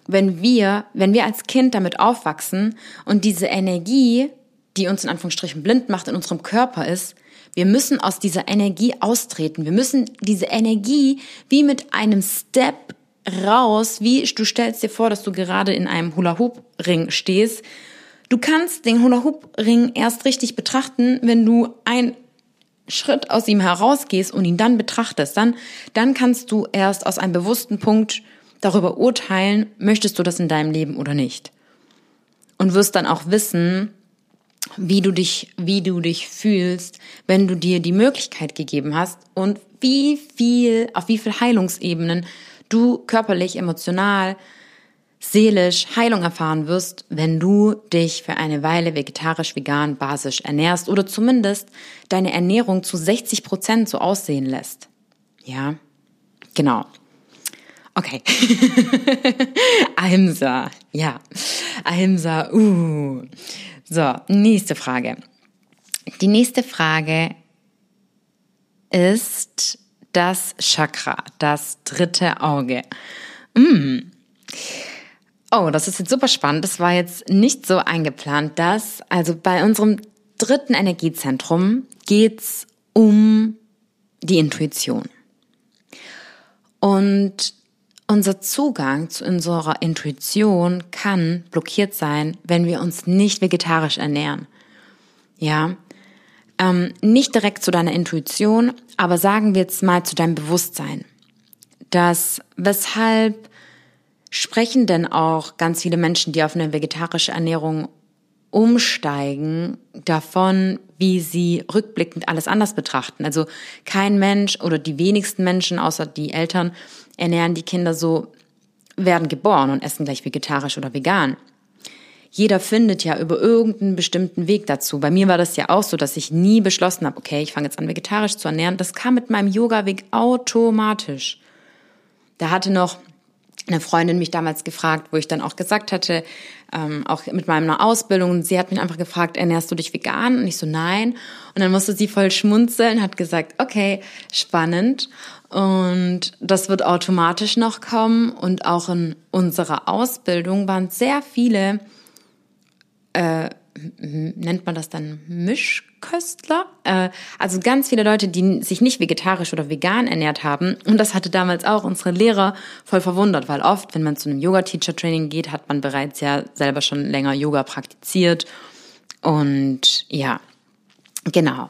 S1: wenn wir, wenn wir als Kind damit aufwachsen und diese Energie, die uns in Anführungsstrichen blind macht, in unserem Körper ist, wir müssen aus dieser Energie austreten. Wir müssen diese Energie wie mit einem Step raus, wie du stellst dir vor, dass du gerade in einem Hula-Hoop-Ring stehst. Du kannst den Hula-Hoop-Ring erst richtig betrachten, wenn du ein Schritt aus ihm herausgehst und ihn dann betrachtest. Dann, dann kannst du erst aus einem bewussten Punkt darüber urteilen, möchtest du das in deinem Leben oder nicht. Und wirst dann auch wissen, wie du dich, wie du dich fühlst, wenn du dir die Möglichkeit gegeben hast und wie viel, auf wie viel Heilungsebenen du körperlich, emotional, seelisch Heilung erfahren wirst, wenn du dich für eine Weile vegetarisch, vegan, basisch ernährst oder zumindest deine Ernährung zu 60 Prozent so aussehen lässt. Ja, genau. Okay. Ahimsa. Ja. Ahimsa. Uh. So, nächste Frage. Die nächste Frage ist das Chakra, das dritte Auge. Mm. Oh, das ist jetzt super spannend. Das war jetzt nicht so eingeplant, dass, also bei unserem dritten Energiezentrum geht's um die Intuition. Und unser Zugang zu unserer Intuition kann blockiert sein, wenn wir uns nicht vegetarisch ernähren. Ja, ähm, nicht direkt zu deiner Intuition, aber sagen wir jetzt mal zu deinem Bewusstsein. Das, weshalb sprechen denn auch ganz viele Menschen, die auf eine vegetarische Ernährung umsteigen, davon, wie sie rückblickend alles anders betrachten. Also kein Mensch oder die wenigsten Menschen, außer die Eltern, ernähren die Kinder so, werden geboren und essen gleich vegetarisch oder vegan jeder findet ja über irgendeinen bestimmten Weg dazu. Bei mir war das ja auch so, dass ich nie beschlossen habe, okay, ich fange jetzt an, vegetarisch zu ernähren. Das kam mit meinem Yoga-Weg automatisch. Da hatte noch eine Freundin mich damals gefragt, wo ich dann auch gesagt hatte, ähm, auch mit meiner Ausbildung, sie hat mich einfach gefragt, ernährst du dich vegan? Und ich so, nein. Und dann musste sie voll schmunzeln, hat gesagt, okay, spannend. Und das wird automatisch noch kommen. Und auch in unserer Ausbildung waren sehr viele äh, nennt man das dann Mischköstler? Äh, also ganz viele Leute, die sich nicht vegetarisch oder vegan ernährt haben. Und das hatte damals auch unsere Lehrer voll verwundert, weil oft, wenn man zu einem Yoga-Teacher-Training geht, hat man bereits ja selber schon länger Yoga praktiziert. Und ja, genau.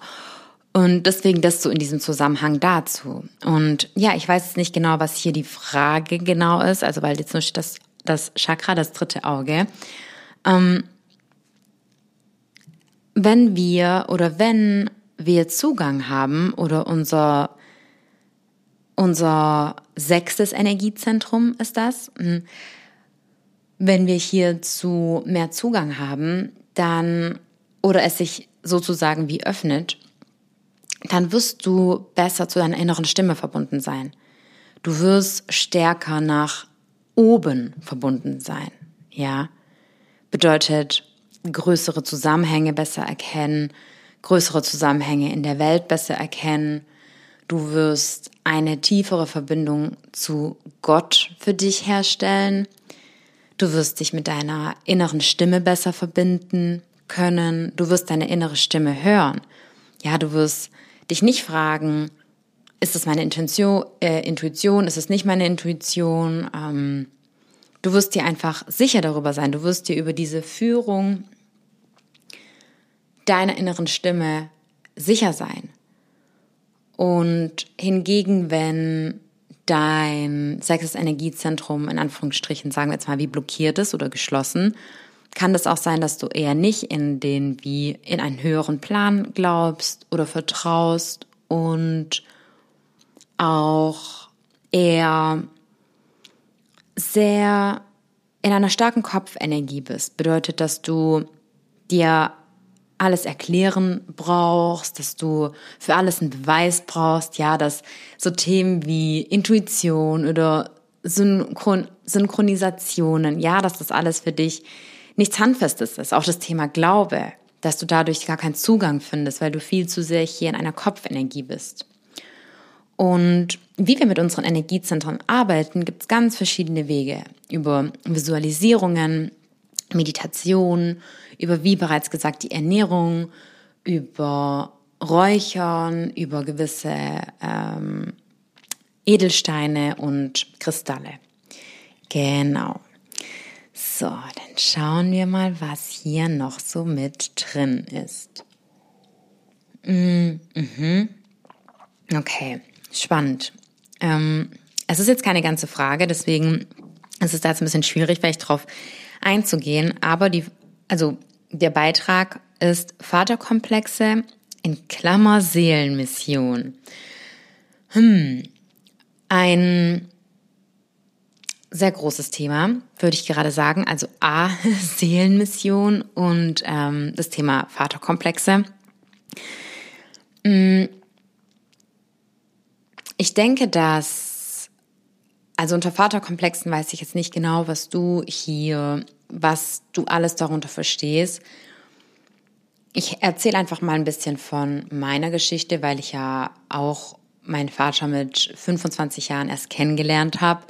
S1: Und deswegen das so in diesem Zusammenhang dazu. Und ja, ich weiß jetzt nicht genau, was hier die Frage genau ist, also weil jetzt nur das, das Chakra, das dritte Auge. Ähm, wenn wir oder wenn wir Zugang haben oder unser, unser sechstes Energiezentrum ist das, hm, wenn wir hierzu mehr Zugang haben, dann oder es sich sozusagen wie öffnet, dann wirst du besser zu deiner inneren Stimme verbunden sein. Du wirst stärker nach oben verbunden sein. Ja, bedeutet, größere Zusammenhänge besser erkennen, größere Zusammenhänge in der Welt besser erkennen. Du wirst eine tiefere Verbindung zu Gott für dich herstellen. Du wirst dich mit deiner inneren Stimme besser verbinden können. Du wirst deine innere Stimme hören. Ja, du wirst dich nicht fragen, ist es meine Intention, äh, Intuition, ist es nicht meine Intuition? Ähm, du wirst dir einfach sicher darüber sein. Du wirst dir über diese Führung deiner inneren Stimme sicher sein. Und hingegen, wenn dein sechstes Energiezentrum in Anführungsstrichen, sagen wir jetzt mal, wie blockiert ist oder geschlossen, kann das auch sein, dass du eher nicht in den wie in einen höheren Plan glaubst oder vertraust und auch eher sehr in einer starken Kopfenergie bist. Bedeutet, dass du dir alles erklären brauchst, dass du für alles einen Beweis brauchst, ja, dass so Themen wie Intuition oder Synchron Synchronisationen, ja, dass das alles für dich nichts Handfestes ist. Auch das Thema Glaube, dass du dadurch gar keinen Zugang findest, weil du viel zu sehr hier in einer Kopfenergie bist. Und wie wir mit unseren Energiezentren arbeiten, gibt es ganz verschiedene Wege. Über Visualisierungen, Meditation, über, wie bereits gesagt, die Ernährung, über Räuchern, über gewisse ähm, Edelsteine und Kristalle. Genau. So, dann schauen wir mal, was hier noch so mit drin ist. Mm, mhm. Okay, spannend. Ähm, es ist jetzt keine ganze Frage, deswegen ist es da jetzt ein bisschen schwierig, vielleicht drauf einzugehen. Aber die, also der Beitrag ist Vaterkomplexe in Klammer Seelenmission. Hm, ein sehr großes Thema, würde ich gerade sagen. Also A, Seelenmission und ähm, das Thema Vaterkomplexe. Hm, ich denke, dass, also unter Vaterkomplexen weiß ich jetzt nicht genau, was du hier was du alles darunter verstehst. Ich erzähle einfach mal ein bisschen von meiner Geschichte, weil ich ja auch meinen Vater mit 25 Jahren erst kennengelernt habe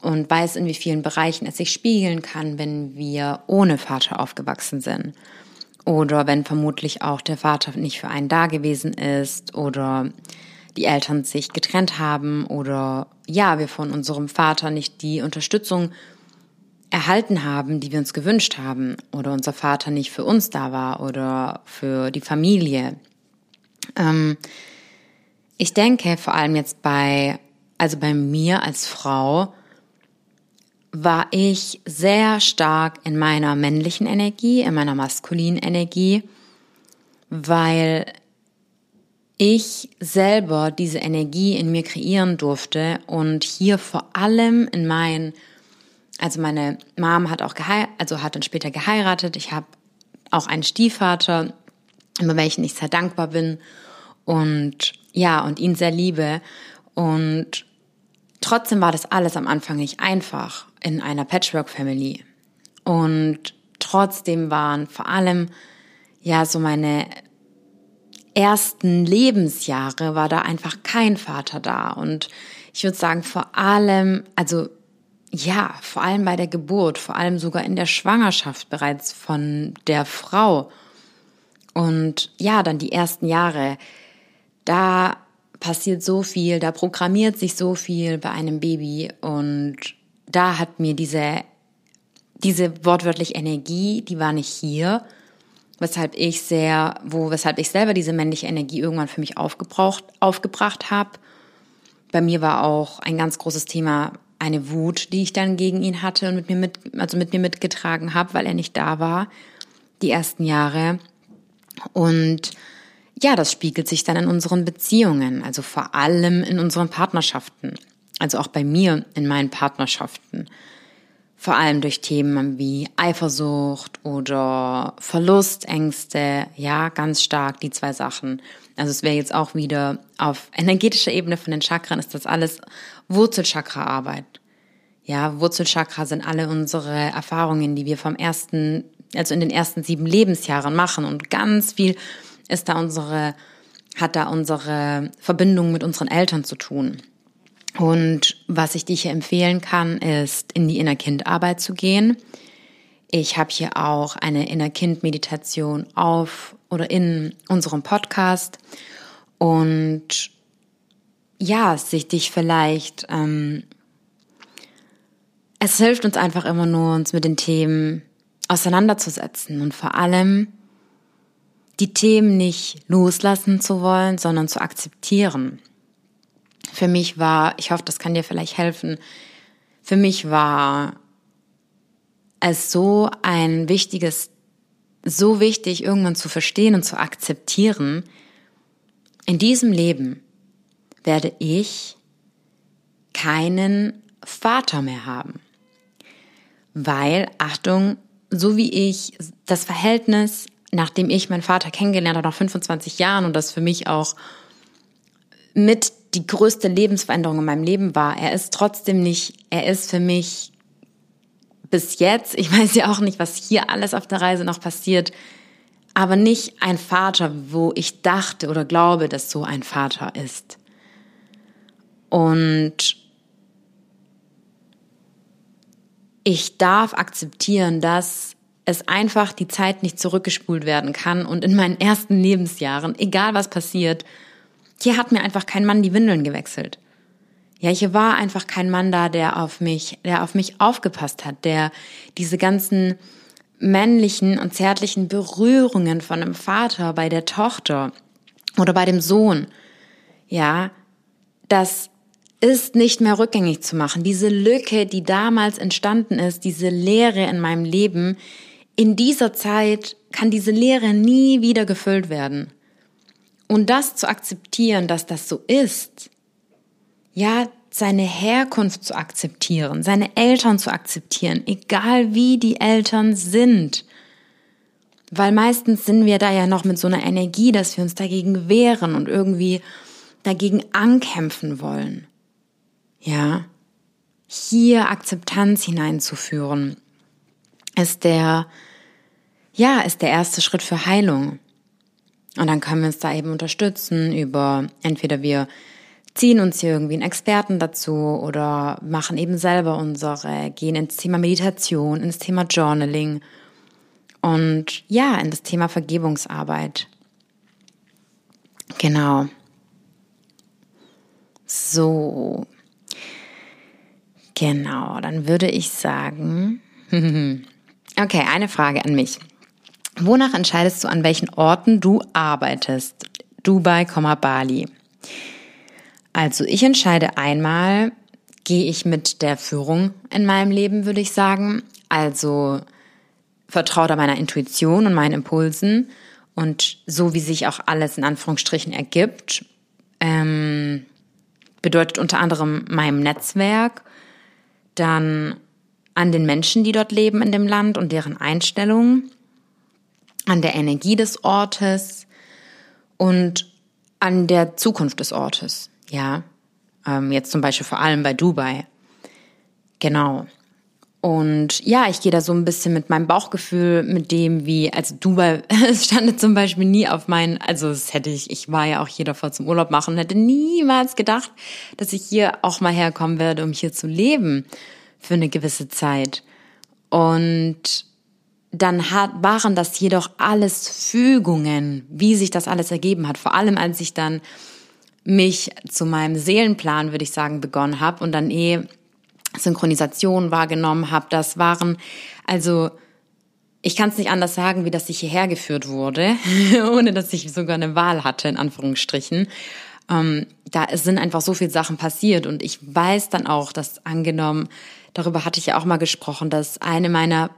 S1: und weiß, in wie vielen Bereichen es sich spiegeln kann, wenn wir ohne Vater aufgewachsen sind. Oder wenn vermutlich auch der Vater nicht für einen da gewesen ist oder die Eltern sich getrennt haben oder ja, wir von unserem Vater nicht die Unterstützung erhalten haben, die wir uns gewünscht haben oder unser Vater nicht für uns da war oder für die Familie. Ähm, ich denke vor allem jetzt bei, also bei mir als Frau, war ich sehr stark in meiner männlichen Energie, in meiner maskulinen Energie, weil ich selber diese Energie in mir kreieren durfte und hier vor allem in meinen, also meine Mom hat auch geheiratet, also hat dann später geheiratet. Ich habe auch einen Stiefvater, über welchen ich sehr dankbar bin und ja, und ihn sehr liebe. Und trotzdem war das alles am Anfang nicht einfach in einer Patchwork-Family. Und trotzdem waren vor allem, ja, so meine ersten Lebensjahre war da einfach kein Vater da. Und ich würde sagen, vor allem, also ja, vor allem bei der Geburt, vor allem sogar in der Schwangerschaft bereits von der Frau. Und ja, dann die ersten Jahre, da passiert so viel, da programmiert sich so viel bei einem Baby und da hat mir diese, diese wortwörtlich Energie, die war nicht hier, weshalb ich sehr, wo, weshalb ich selber diese männliche Energie irgendwann für mich aufgebraucht, aufgebracht habe. Bei mir war auch ein ganz großes Thema eine Wut, die ich dann gegen ihn hatte und mit mir mit, also mit mir mitgetragen habe, weil er nicht da war, die ersten Jahre. Und ja, das spiegelt sich dann in unseren Beziehungen, also vor allem in unseren Partnerschaften, also auch bei mir in meinen Partnerschaften. Vor allem durch Themen wie Eifersucht oder Verlustängste, ja, ganz stark die zwei Sachen. Also es wäre jetzt auch wieder auf energetischer Ebene von den Chakren ist das alles Wurzelchakra-Arbeit. Ja, Wurzelchakra sind alle unsere Erfahrungen, die wir vom ersten, also in den ersten sieben Lebensjahren machen und ganz viel ist da unsere, hat da unsere Verbindung mit unseren Eltern zu tun. Und was ich dir hier empfehlen kann, ist in die Innerkindarbeit zu gehen. Ich habe hier auch eine Innerkind-Meditation auf oder in unserem Podcast. Und ja, sich dich vielleicht, ähm, es hilft uns einfach immer nur, uns mit den Themen auseinanderzusetzen und vor allem die Themen nicht loslassen zu wollen, sondern zu akzeptieren. Für mich war, ich hoffe, das kann dir vielleicht helfen, für mich war es so ein wichtiges, so wichtig, irgendwann zu verstehen und zu akzeptieren, in diesem Leben werde ich keinen Vater mehr haben. Weil, Achtung, so wie ich das Verhältnis nachdem ich meinen Vater kennengelernt habe, nach 25 Jahren und das für mich auch mit die größte Lebensveränderung in meinem Leben war, er ist trotzdem nicht, er ist für mich bis jetzt, ich weiß ja auch nicht, was hier alles auf der Reise noch passiert, aber nicht ein Vater, wo ich dachte oder glaube, dass so ein Vater ist. Und ich darf akzeptieren, dass es einfach die Zeit nicht zurückgespult werden kann und in meinen ersten Lebensjahren, egal was passiert, hier hat mir einfach kein Mann die Windeln gewechselt. Ja, hier war einfach kein Mann da, der auf mich, der auf mich aufgepasst hat, der diese ganzen männlichen und zärtlichen Berührungen von einem Vater bei der Tochter oder bei dem Sohn, ja, das ist nicht mehr rückgängig zu machen. Diese Lücke, die damals entstanden ist, diese Leere in meinem Leben, in dieser Zeit kann diese Leere nie wieder gefüllt werden. Und das zu akzeptieren, dass das so ist, ja, seine Herkunft zu akzeptieren, seine Eltern zu akzeptieren, egal wie die Eltern sind. Weil meistens sind wir da ja noch mit so einer Energie, dass wir uns dagegen wehren und irgendwie dagegen ankämpfen wollen. Ja, hier Akzeptanz hineinzuführen ist der, ja, ist der erste Schritt für Heilung. Und dann können wir uns da eben unterstützen über, entweder wir ziehen uns hier irgendwie einen Experten dazu oder machen eben selber unsere, gehen ins Thema Meditation, ins Thema Journaling und ja, in das Thema Vergebungsarbeit. Genau. So. Genau, dann würde ich sagen, okay, eine Frage an mich. Wonach entscheidest du, an welchen Orten du arbeitest? Dubai, Bali. Also ich entscheide einmal, gehe ich mit der Führung in meinem Leben, würde ich sagen. Also vertraue da meiner Intuition und meinen Impulsen und so wie sich auch alles in Anführungsstrichen ergibt, ähm, bedeutet unter anderem meinem Netzwerk, dann an den Menschen, die dort leben in dem Land und deren Einstellungen, an der Energie des Ortes und an der Zukunft des Ortes. Ja, ähm, jetzt zum Beispiel vor allem bei Dubai. Genau. Und ja, ich gehe da so ein bisschen mit meinem Bauchgefühl, mit dem, wie, also Dubai, es stand zum Beispiel nie auf meinen, also es hätte ich, ich war ja auch hier davor zum Urlaub machen, hätte niemals gedacht, dass ich hier auch mal herkommen werde, um hier zu leben für eine gewisse Zeit. Und dann hat, waren das jedoch alles Fügungen, wie sich das alles ergeben hat. Vor allem, als ich dann mich zu meinem Seelenplan, würde ich sagen, begonnen habe und dann eh Synchronisation wahrgenommen habe. Das waren also ich kann es nicht anders sagen, wie dass ich hierher geführt wurde, ohne dass ich sogar eine Wahl hatte, in Anführungsstrichen. Ähm, da sind einfach so viele Sachen passiert und ich weiß dann auch, dass angenommen, darüber hatte ich ja auch mal gesprochen, dass eine meiner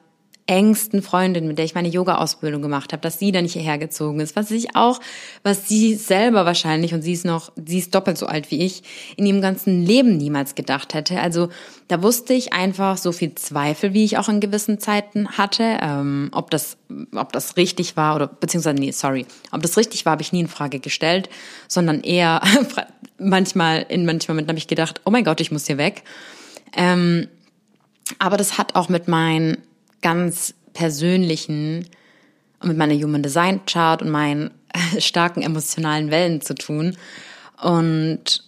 S1: engsten Freundin, mit der ich meine Yoga-Ausbildung gemacht habe, dass sie dann nicht hierher gezogen ist, was ich auch, was sie selber wahrscheinlich, und sie ist noch, sie ist doppelt so alt wie ich, in ihrem ganzen Leben niemals gedacht hätte. Also da wusste ich einfach so viel Zweifel, wie ich auch in gewissen Zeiten hatte, ähm, ob das, ob das richtig war oder, beziehungsweise, nee, sorry, ob das richtig war, habe ich nie in Frage gestellt, sondern eher manchmal, in manchen Momenten habe ich gedacht, oh mein Gott, ich muss hier weg. Ähm, aber das hat auch mit meinen ganz persönlichen und mit meiner Human Design Chart und meinen starken emotionalen Wellen zu tun. Und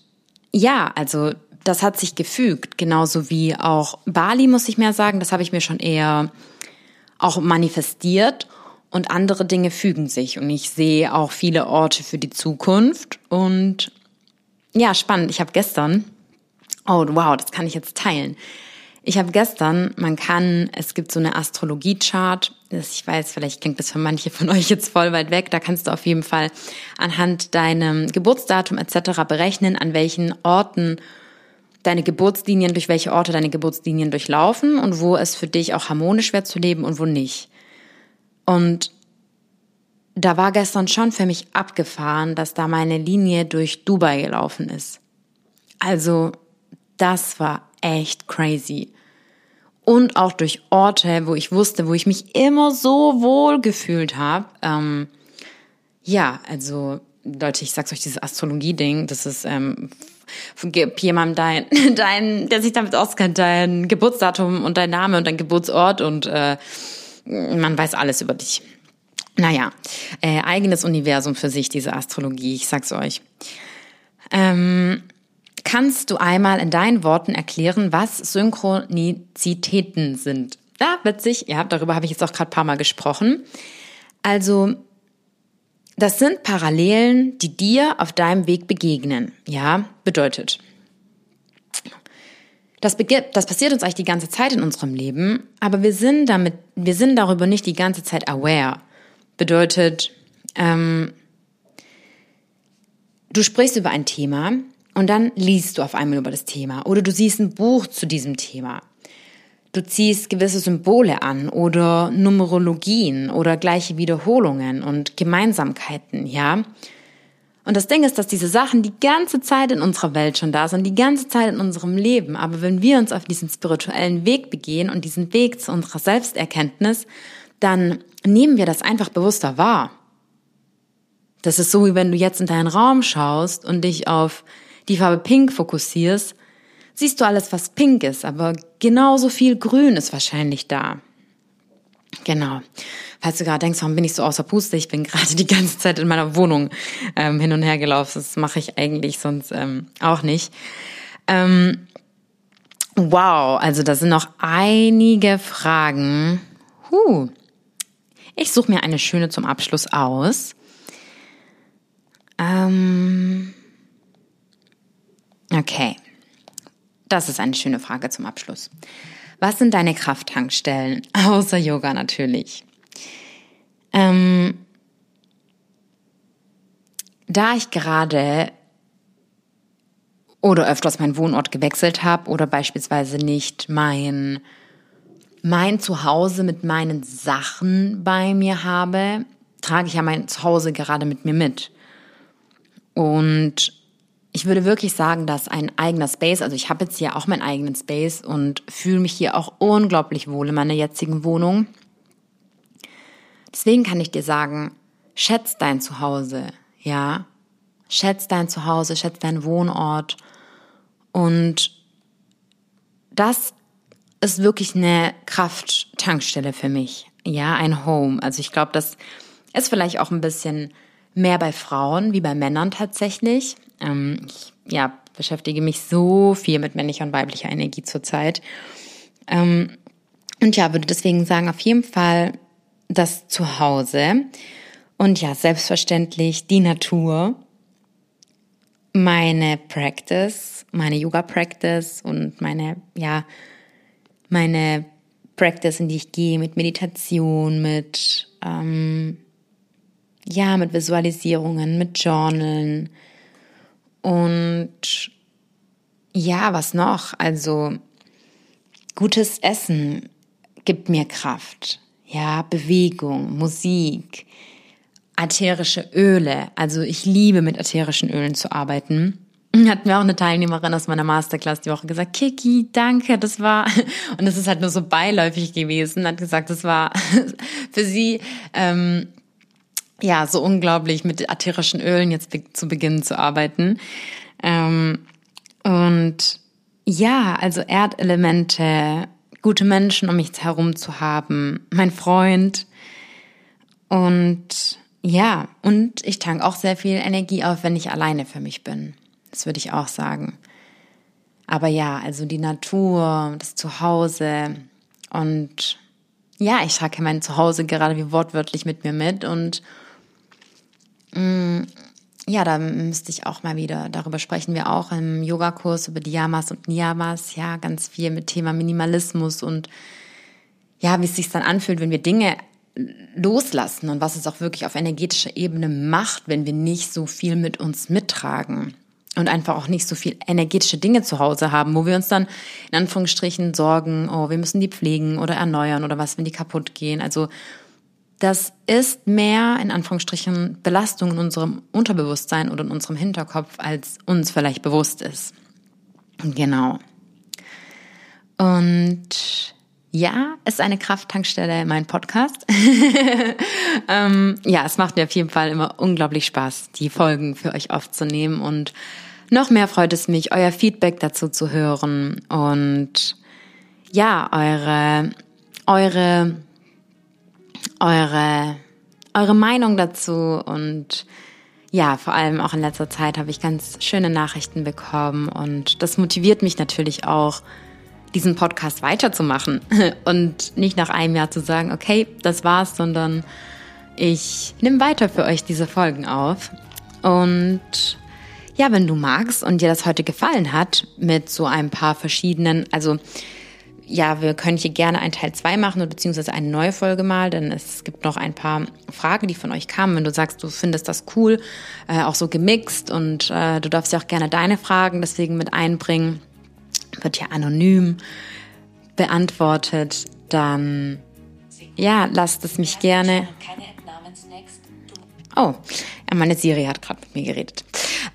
S1: ja, also das hat sich gefügt, genauso wie auch Bali, muss ich mehr sagen, das habe ich mir schon eher auch manifestiert und andere Dinge fügen sich und ich sehe auch viele Orte für die Zukunft und ja, spannend. Ich habe gestern, oh wow, das kann ich jetzt teilen. Ich habe gestern, man kann, es gibt so eine Astrologie-Chart, ich weiß, vielleicht klingt das für manche von euch jetzt voll weit weg, da kannst du auf jeden Fall anhand deinem Geburtsdatum etc. berechnen, an welchen Orten deine Geburtslinien, durch welche Orte deine Geburtslinien durchlaufen und wo es für dich auch harmonisch wäre zu leben und wo nicht. Und da war gestern schon für mich abgefahren, dass da meine Linie durch Dubai gelaufen ist. Also, das war echt crazy und auch durch Orte, wo ich wusste, wo ich mich immer so wohl gefühlt habe. Ähm, ja, also Leute, ich sag's euch, dieses Astrologie-Ding, das ist ähm, gib jemandem dein, dein, der sich damit auskennt, dein Geburtsdatum und dein Name und dein Geburtsort und äh, man weiß alles über dich. Naja, äh, eigenes Universum für sich, diese Astrologie, ich sag's euch. Ähm, Kannst du einmal in deinen Worten erklären, was Synchronizitäten sind? Ja, witzig. Ja, darüber habe ich jetzt auch gerade ein paar Mal gesprochen. Also, das sind Parallelen, die dir auf deinem Weg begegnen. Ja, bedeutet. Das, das passiert uns eigentlich die ganze Zeit in unserem Leben, aber wir sind damit, wir sind darüber nicht die ganze Zeit aware. Bedeutet, ähm, du sprichst über ein Thema und dann liest du auf einmal über das Thema oder du siehst ein Buch zu diesem Thema. Du ziehst gewisse Symbole an oder Numerologien oder gleiche Wiederholungen und Gemeinsamkeiten, ja. Und das Ding ist, dass diese Sachen die ganze Zeit in unserer Welt schon da sind, die ganze Zeit in unserem Leben. Aber wenn wir uns auf diesen spirituellen Weg begehen und diesen Weg zu unserer Selbsterkenntnis, dann nehmen wir das einfach bewusster wahr. Das ist so, wie wenn du jetzt in deinen Raum schaust und dich auf die Farbe Pink fokussierst, siehst du alles, was pink ist, aber genauso viel Grün ist wahrscheinlich da. Genau. Falls du gerade denkst, warum bin ich so außer Puste? Ich bin gerade die ganze Zeit in meiner Wohnung ähm, hin und her gelaufen. Das mache ich eigentlich sonst ähm, auch nicht. Ähm, wow, also da sind noch einige Fragen. Huh. Ich suche mir eine schöne zum Abschluss aus. Ähm, Okay, das ist eine schöne Frage zum Abschluss. Was sind deine Krafttankstellen? Außer Yoga natürlich. Ähm, da ich gerade oder öfters meinen Wohnort gewechselt habe oder beispielsweise nicht mein, mein Zuhause mit meinen Sachen bei mir habe, trage ich ja mein Zuhause gerade mit mir mit. Und ich würde wirklich sagen, dass ein eigener Space, also ich habe jetzt hier auch meinen eigenen Space und fühle mich hier auch unglaublich wohl in meiner jetzigen Wohnung. Deswegen kann ich dir sagen, schätz dein Zuhause, ja. Schätz dein Zuhause, schätz deinen Wohnort. Und das ist wirklich eine Krafttankstelle für mich. Ja, ein Home. Also ich glaube, das ist vielleicht auch ein bisschen mehr bei Frauen wie bei Männern tatsächlich. Ähm, ich ja, beschäftige mich so viel mit männlicher und weiblicher Energie zurzeit. Ähm, und ja, würde deswegen sagen, auf jeden Fall das Zuhause. Und ja, selbstverständlich die Natur, meine Practice, meine Yoga-Practice und meine, ja, meine Practice, in die ich gehe mit Meditation, mit, ähm, ja, mit Visualisierungen, mit Journalen, und ja, was noch? Also gutes Essen gibt mir Kraft. Ja, Bewegung, Musik, ätherische Öle. Also ich liebe mit ätherischen Ölen zu arbeiten. Hat mir auch eine Teilnehmerin aus meiner Masterclass die Woche gesagt, Kiki, danke, das war, und das ist halt nur so beiläufig gewesen, hat gesagt, das war für sie ähm, ja, so unglaublich mit ätherischen Ölen jetzt zu beginnen zu arbeiten. Ähm, und ja, also Erdelemente, gute Menschen um mich herum zu haben, mein Freund. Und ja, und ich tank auch sehr viel Energie auf, wenn ich alleine für mich bin. Das würde ich auch sagen. Aber ja, also die Natur, das Zuhause und ja, ich trage mein Zuhause gerade wie wortwörtlich mit mir mit und ja, da müsste ich auch mal wieder, darüber sprechen wir auch im Yogakurs über die Yamas und Niyamas, ja, ganz viel mit Thema Minimalismus und ja, wie es sich dann anfühlt, wenn wir Dinge loslassen und was es auch wirklich auf energetischer Ebene macht, wenn wir nicht so viel mit uns mittragen und einfach auch nicht so viel energetische Dinge zu Hause haben, wo wir uns dann in Anführungsstrichen sorgen, oh, wir müssen die pflegen oder erneuern oder was, wenn die kaputt gehen. Also das ist mehr in Anführungsstrichen Belastung in unserem Unterbewusstsein oder in unserem Hinterkopf, als uns vielleicht bewusst ist. Genau. Und ja, ist eine Krafttankstelle mein Podcast. ähm, ja, es macht mir auf jeden Fall immer unglaublich Spaß, die Folgen für euch aufzunehmen und noch mehr freut es mich, euer Feedback dazu zu hören und ja, eure, eure eure, eure Meinung dazu. Und ja, vor allem auch in letzter Zeit habe ich ganz schöne Nachrichten bekommen. Und das motiviert mich natürlich auch, diesen Podcast weiterzumachen. Und nicht nach einem Jahr zu sagen, okay, das war's, sondern ich nehme weiter für euch diese Folgen auf. Und ja, wenn du magst und dir das heute gefallen hat mit so ein paar verschiedenen, also ja, wir können hier gerne einen Teil 2 machen oder beziehungsweise eine neue Folge mal, denn es gibt noch ein paar Fragen, die von euch kamen. Wenn du sagst, du findest das cool, äh, auch so gemixt und äh, du darfst ja auch gerne deine Fragen deswegen mit einbringen, wird ja anonym beantwortet, dann ja, lasst es mich gerne. Oh, meine Siri hat gerade mit mir geredet.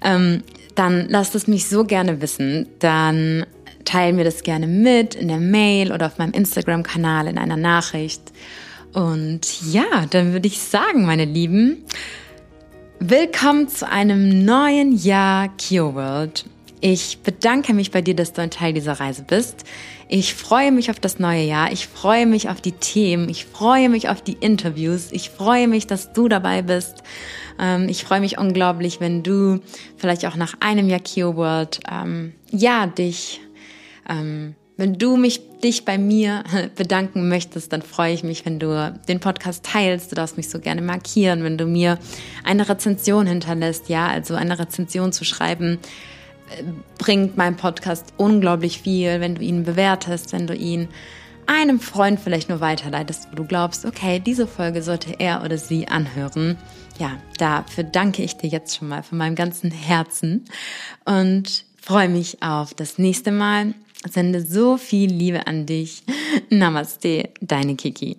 S1: Ähm, dann lasst es mich so gerne wissen. Dann teile mir das gerne mit in der Mail oder auf meinem Instagram-Kanal in einer Nachricht. Und ja, dann würde ich sagen, meine Lieben, willkommen zu einem neuen Jahr Kio World. Ich bedanke mich bei dir, dass du ein Teil dieser Reise bist. Ich freue mich auf das neue Jahr. Ich freue mich auf die Themen. Ich freue mich auf die Interviews. Ich freue mich, dass du dabei bist. Ähm, ich freue mich unglaublich, wenn du vielleicht auch nach einem Jahr Kio World, ähm, ja, dich ähm, wenn du mich, dich bei mir bedanken möchtest, dann freue ich mich, wenn du den Podcast teilst. Du darfst mich so gerne markieren, wenn du mir eine Rezension hinterlässt. Ja, also eine Rezension zu schreiben, bringt mein Podcast unglaublich viel, wenn du ihn bewertest, wenn du ihn einem Freund vielleicht nur weiterleitest, wo du glaubst, okay, diese Folge sollte er oder sie anhören. Ja, dafür danke ich dir jetzt schon mal von meinem ganzen Herzen und freue mich auf das nächste Mal. Sende so viel Liebe an dich. Namaste, deine Kiki.